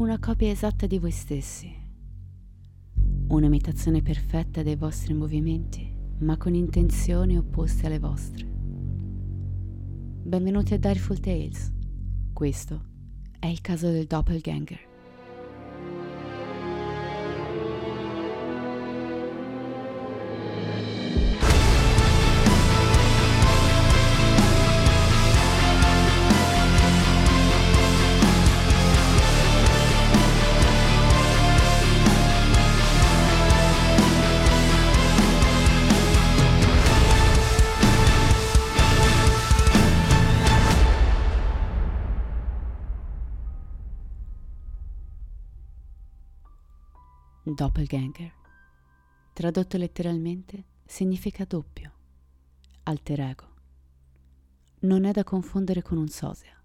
una copia esatta di voi stessi, un'imitazione perfetta dei vostri movimenti, ma con intenzioni opposte alle vostre. Benvenuti a Direful Tales. Questo è il caso del doppelganger. Doppelganger. Tradotto letteralmente significa doppio, alter ego. Non è da confondere con un sosia.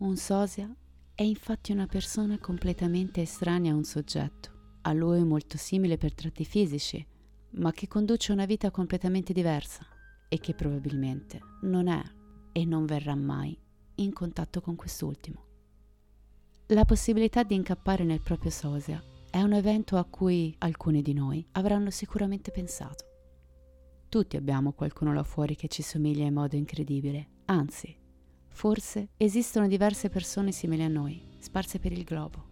Un sosia è infatti una persona completamente estranea a un soggetto, a lui molto simile per tratti fisici, ma che conduce una vita completamente diversa e che probabilmente non è e non verrà mai in contatto con quest'ultimo. La possibilità di incappare nel proprio sosia è un evento a cui alcuni di noi avranno sicuramente pensato. Tutti abbiamo qualcuno là fuori che ci somiglia in modo incredibile, anzi, forse esistono diverse persone simili a noi, sparse per il globo.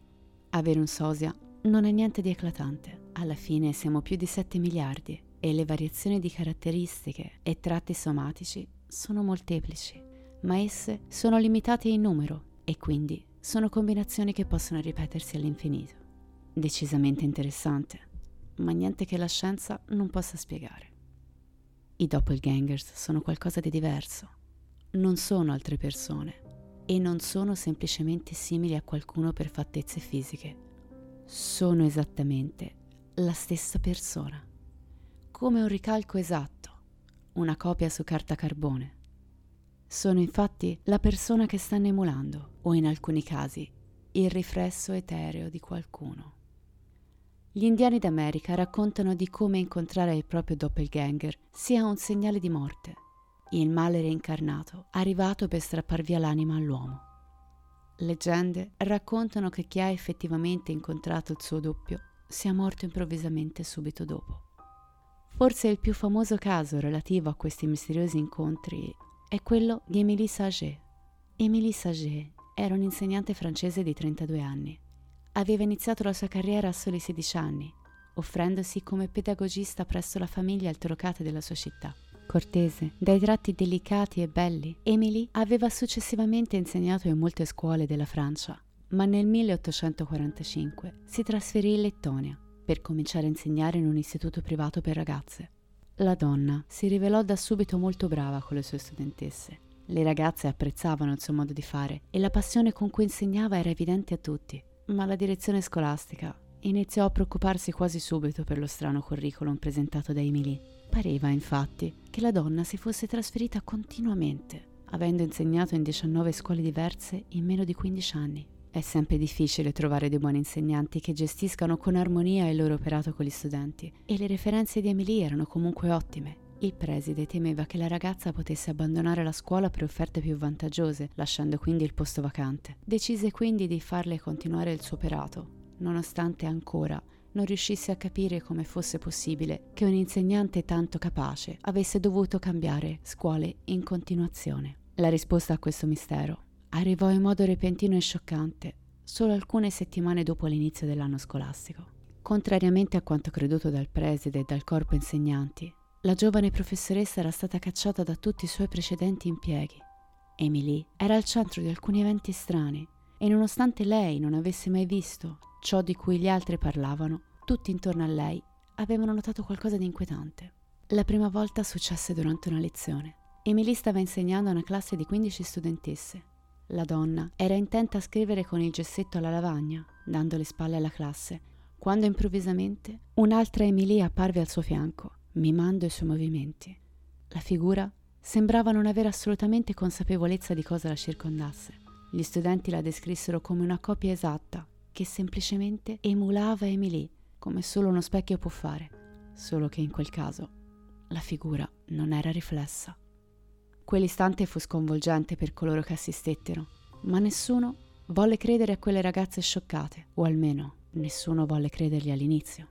Avere un sosia non è niente di eclatante, alla fine siamo più di 7 miliardi e le variazioni di caratteristiche e tratti somatici sono molteplici, ma esse sono limitate in numero e quindi sono combinazioni che possono ripetersi all'infinito decisamente interessante, ma niente che la scienza non possa spiegare. I doppelgangers sono qualcosa di diverso, non sono altre persone e non sono semplicemente simili a qualcuno per fattezze fisiche, sono esattamente la stessa persona, come un ricalco esatto, una copia su carta carbone. Sono infatti la persona che stanno emulando, o in alcuni casi, il riflesso etereo di qualcuno. Gli indiani d'America raccontano di come incontrare il proprio doppelganger sia un segnale di morte, il male reincarnato arrivato per strappar via l'anima all'uomo. Leggende raccontano che chi ha effettivamente incontrato il suo doppio sia morto improvvisamente subito dopo. Forse il più famoso caso relativo a questi misteriosi incontri è quello di Émilie Saget. Émilie Saget era un'insegnante francese di 32 anni Aveva iniziato la sua carriera a soli 16 anni, offrendosi come pedagogista presso la famiglia altrocata della sua città. Cortese, dai tratti delicati e belli, Emily aveva successivamente insegnato in molte scuole della Francia, ma nel 1845 si trasferì in Lettonia per cominciare a insegnare in un istituto privato per ragazze. La donna si rivelò da subito molto brava con le sue studentesse. Le ragazze apprezzavano il suo modo di fare e la passione con cui insegnava era evidente a tutti ma la direzione scolastica iniziò a preoccuparsi quasi subito per lo strano curriculum presentato da Emily. Pareva, infatti, che la donna si fosse trasferita continuamente, avendo insegnato in 19 scuole diverse in meno di 15 anni. È sempre difficile trovare dei buoni insegnanti che gestiscano con armonia il loro operato con gli studenti, e le referenze di Emily erano comunque ottime, il preside temeva che la ragazza potesse abbandonare la scuola per offerte più vantaggiose, lasciando quindi il posto vacante. Decise quindi di farle continuare il suo operato, nonostante ancora non riuscisse a capire come fosse possibile che un insegnante tanto capace avesse dovuto cambiare scuole in continuazione. La risposta a questo mistero arrivò in modo repentino e scioccante solo alcune settimane dopo l'inizio dell'anno scolastico. Contrariamente a quanto creduto dal preside e dal corpo insegnanti, la giovane professoressa era stata cacciata da tutti i suoi precedenti impieghi. Emily era al centro di alcuni eventi strani e nonostante lei non avesse mai visto ciò di cui gli altri parlavano, tutti intorno a lei avevano notato qualcosa di inquietante. La prima volta successe durante una lezione. Emily stava insegnando a una classe di 15 studentesse. La donna era intenta a scrivere con il gessetto alla lavagna, dando le spalle alla classe, quando improvvisamente un'altra Emily apparve al suo fianco mimando i suoi movimenti. La figura sembrava non avere assolutamente consapevolezza di cosa la circondasse. Gli studenti la descrissero come una copia esatta che semplicemente emulava Emily, come solo uno specchio può fare, solo che in quel caso la figura non era riflessa. Quell'istante fu sconvolgente per coloro che assistettero, ma nessuno volle credere a quelle ragazze scioccate, o almeno nessuno volle credergli all'inizio.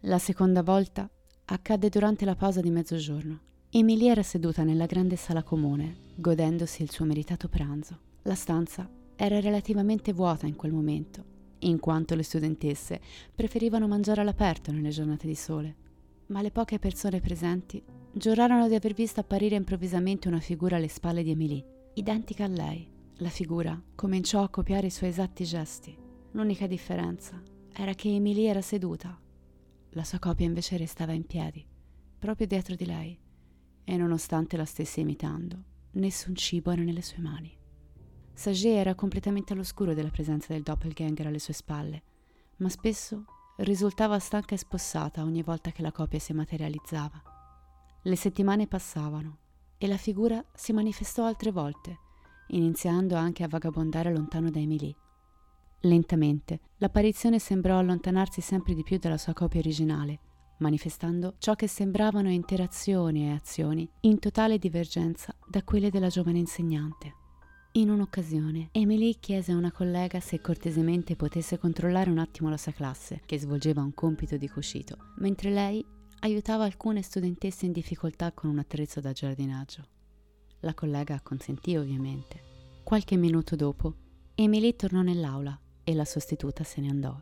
La seconda volta accadde durante la pausa di mezzogiorno. Emilie era seduta nella grande sala comune, godendosi il suo meritato pranzo. La stanza era relativamente vuota in quel momento, in quanto le studentesse preferivano mangiare all'aperto nelle giornate di sole. Ma le poche persone presenti giurarono di aver visto apparire improvvisamente una figura alle spalle di Emilie, identica a lei. La figura cominciò a copiare i suoi esatti gesti. L'unica differenza era che Emilie era seduta. La sua copia invece restava in piedi, proprio dietro di lei, e nonostante la stesse imitando, nessun cibo era nelle sue mani. Sage era completamente all'oscuro della presenza del doppelganger alle sue spalle, ma spesso risultava stanca e spossata ogni volta che la copia si materializzava. Le settimane passavano e la figura si manifestò altre volte, iniziando anche a vagabondare lontano da Emily. Lentamente, l'apparizione sembrò allontanarsi sempre di più dalla sua copia originale, manifestando ciò che sembravano interazioni e azioni in totale divergenza da quelle della giovane insegnante. In un'occasione, Emily chiese a una collega se cortesemente potesse controllare un attimo la sua classe, che svolgeva un compito di cucito, mentre lei aiutava alcune studentesse in difficoltà con un attrezzo da giardinaggio. La collega acconsentì ovviamente. Qualche minuto dopo, Emily tornò nell'aula e la sostituta se ne andò.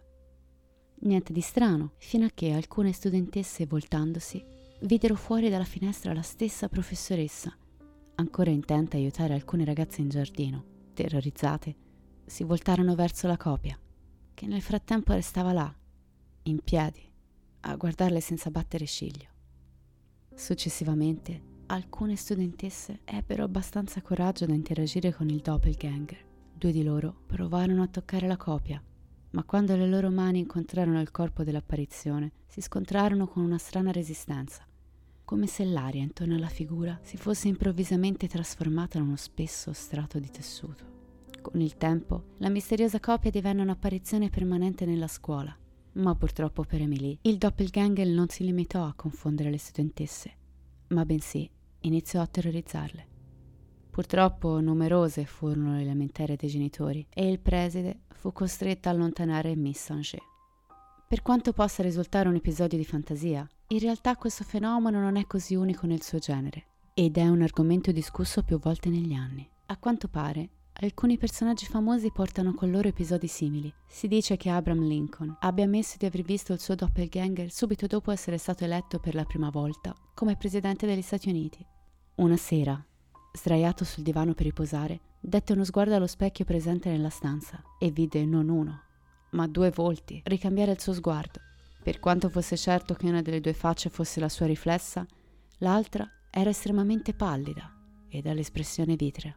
Niente di strano, fino a che alcune studentesse, voltandosi, videro fuori dalla finestra la stessa professoressa ancora intenta a aiutare alcune ragazze in giardino, terrorizzate, si voltarono verso la copia, che nel frattempo restava là, in piedi, a guardarle senza battere ciglio. Successivamente, alcune studentesse ebbero abbastanza coraggio da interagire con il doppelganger. Due di loro provarono a toccare la copia, ma quando le loro mani incontrarono il corpo dell'apparizione, si scontrarono con una strana resistenza come se l'aria intorno alla figura si fosse improvvisamente trasformata in uno spesso strato di tessuto. Con il tempo, la misteriosa copia divenne un'apparizione permanente nella scuola, ma purtroppo per Emily il doppelganger non si limitò a confondere le studentesse, ma bensì iniziò a terrorizzarle. Purtroppo numerose furono le lamentele dei genitori e il preside fu costretto a allontanare Miss Sanger. Per quanto possa risultare un episodio di fantasia, in realtà questo fenomeno non è così unico nel suo genere ed è un argomento discusso più volte negli anni. A quanto pare, alcuni personaggi famosi portano con loro episodi simili. Si dice che Abraham Lincoln abbia ammesso di aver visto il suo doppelganger subito dopo essere stato eletto per la prima volta come presidente degli Stati Uniti. Una sera, sdraiato sul divano per riposare, dette uno sguardo allo specchio presente nella stanza e vide non uno, ma due volti ricambiare il suo sguardo. Per quanto fosse certo che una delle due facce fosse la sua riflessa, l'altra era estremamente pallida e dall'espressione vitrea.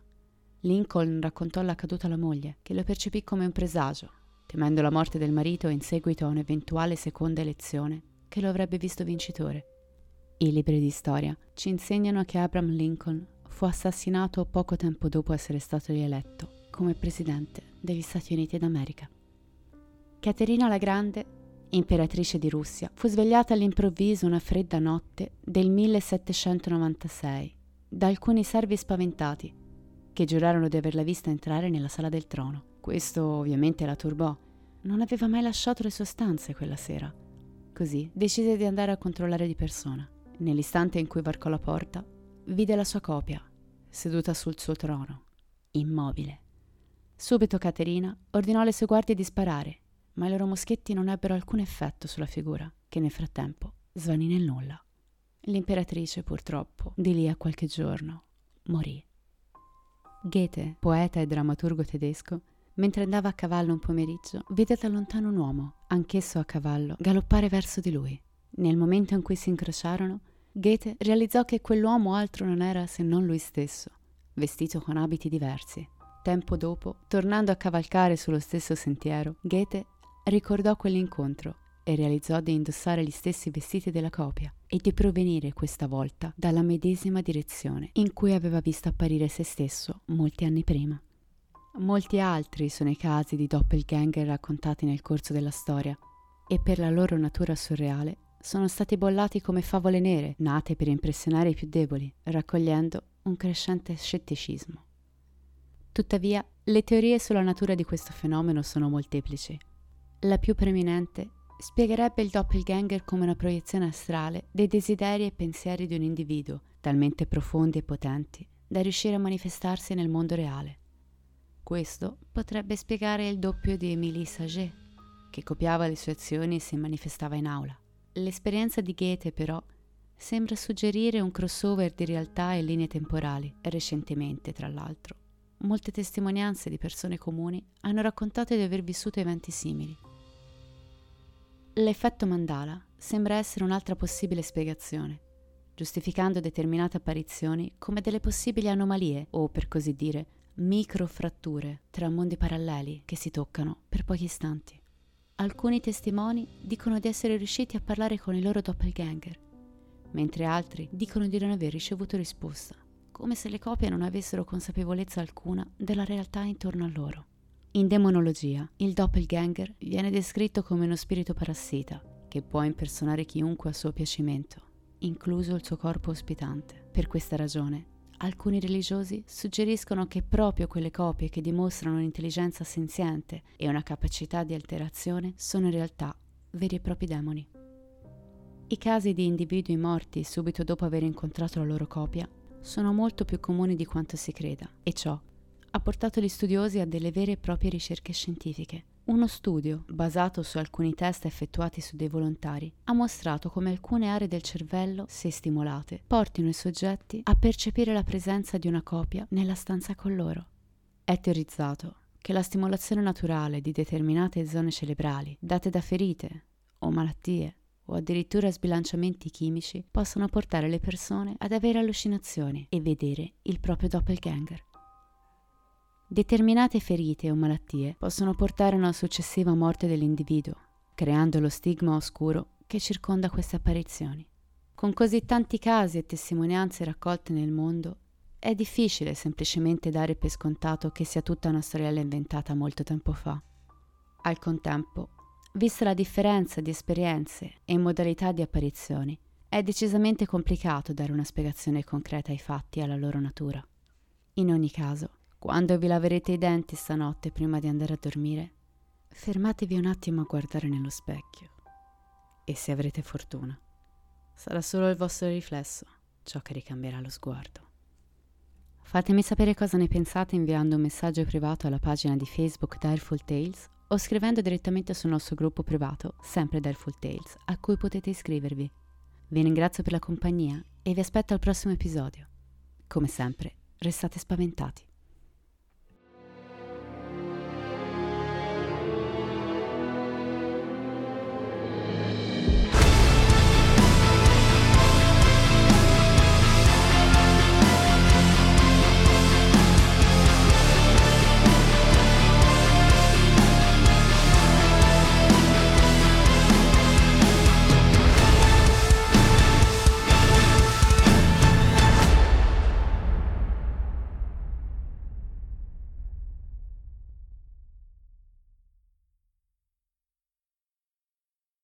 Lincoln raccontò l'accaduto alla moglie, che lo percepì come un presagio, temendo la morte del marito in seguito a un'eventuale seconda elezione che lo avrebbe visto vincitore. I libri di storia ci insegnano che Abraham Lincoln fu assassinato poco tempo dopo essere stato rieletto come presidente degli Stati Uniti d'America. Caterina la Grande imperatrice di Russia, fu svegliata all'improvviso una fredda notte del 1796 da alcuni servi spaventati che giurarono di averla vista entrare nella sala del trono. Questo ovviamente la turbò. Non aveva mai lasciato le sue stanze quella sera. Così decise di andare a controllare di persona. Nell'istante in cui varcò la porta, vide la sua copia, seduta sul suo trono, immobile. Subito Caterina ordinò alle sue guardie di sparare ma i loro moschetti non ebbero alcun effetto sulla figura, che nel frattempo svanì nel nulla. L'imperatrice, purtroppo, di lì a qualche giorno, morì. Goethe, poeta e drammaturgo tedesco, mentre andava a cavallo un pomeriggio, vide da lontano un uomo, anch'esso a cavallo, galoppare verso di lui. Nel momento in cui si incrociarono, Goethe realizzò che quell'uomo altro non era se non lui stesso, vestito con abiti diversi. Tempo dopo, tornando a cavalcare sullo stesso sentiero, Goethe ricordò quell'incontro e realizzò di indossare gli stessi vestiti della copia e di provenire questa volta dalla medesima direzione in cui aveva visto apparire se stesso molti anni prima. Molti altri sono i casi di doppelganger raccontati nel corso della storia e per la loro natura surreale sono stati bollati come favole nere nate per impressionare i più deboli, raccogliendo un crescente scetticismo. Tuttavia, le teorie sulla natura di questo fenomeno sono molteplici. La più preeminente spiegherebbe il doppelganger come una proiezione astrale dei desideri e pensieri di un individuo, talmente profondi e potenti da riuscire a manifestarsi nel mondo reale. Questo potrebbe spiegare il doppio di Émilie Saget, che copiava le sue azioni e si manifestava in aula. L'esperienza di Goethe, però, sembra suggerire un crossover di realtà e linee temporali. Recentemente, tra l'altro, molte testimonianze di persone comuni hanno raccontato di aver vissuto eventi simili. L'effetto mandala sembra essere un'altra possibile spiegazione, giustificando determinate apparizioni come delle possibili anomalie o, per così dire, microfratture tra mondi paralleli che si toccano per pochi istanti. Alcuni testimoni dicono di essere riusciti a parlare con i loro doppelganger, mentre altri dicono di non aver ricevuto risposta, come se le copie non avessero consapevolezza alcuna della realtà intorno a loro. In demonologia, il doppelganger viene descritto come uno spirito parassita che può impersonare chiunque a suo piacimento, incluso il suo corpo ospitante. Per questa ragione, alcuni religiosi suggeriscono che proprio quelle copie che dimostrano un'intelligenza senziente e una capacità di alterazione sono in realtà veri e propri demoni. I casi di individui morti subito dopo aver incontrato la loro copia sono molto più comuni di quanto si creda e ciò ha portato gli studiosi a delle vere e proprie ricerche scientifiche. Uno studio, basato su alcuni test effettuati su dei volontari, ha mostrato come alcune aree del cervello, se stimolate, portino i soggetti a percepire la presenza di una copia nella stanza con loro. È teorizzato che la stimolazione naturale di determinate zone cerebrali, date da ferite o malattie, o addirittura sbilanciamenti chimici, possono portare le persone ad avere allucinazioni e vedere il proprio doppelganger. Determinate ferite o malattie possono portare a una successiva morte dell'individuo, creando lo stigma oscuro che circonda queste apparizioni. Con così tanti casi e testimonianze raccolte nel mondo, è difficile semplicemente dare per scontato che sia tutta una storiella inventata molto tempo fa. Al contempo, vista la differenza di esperienze e modalità di apparizioni, è decisamente complicato dare una spiegazione concreta ai fatti e alla loro natura. In ogni caso, quando vi laverete i denti stanotte prima di andare a dormire, fermatevi un attimo a guardare nello specchio. E se avrete fortuna, sarà solo il vostro riflesso ciò che ricambierà lo sguardo. Fatemi sapere cosa ne pensate inviando un messaggio privato alla pagina di Facebook Direful Tales o scrivendo direttamente sul nostro gruppo privato, sempre Direful Tales, a cui potete iscrivervi. Vi ringrazio per la compagnia e vi aspetto al prossimo episodio. Come sempre, restate spaventati.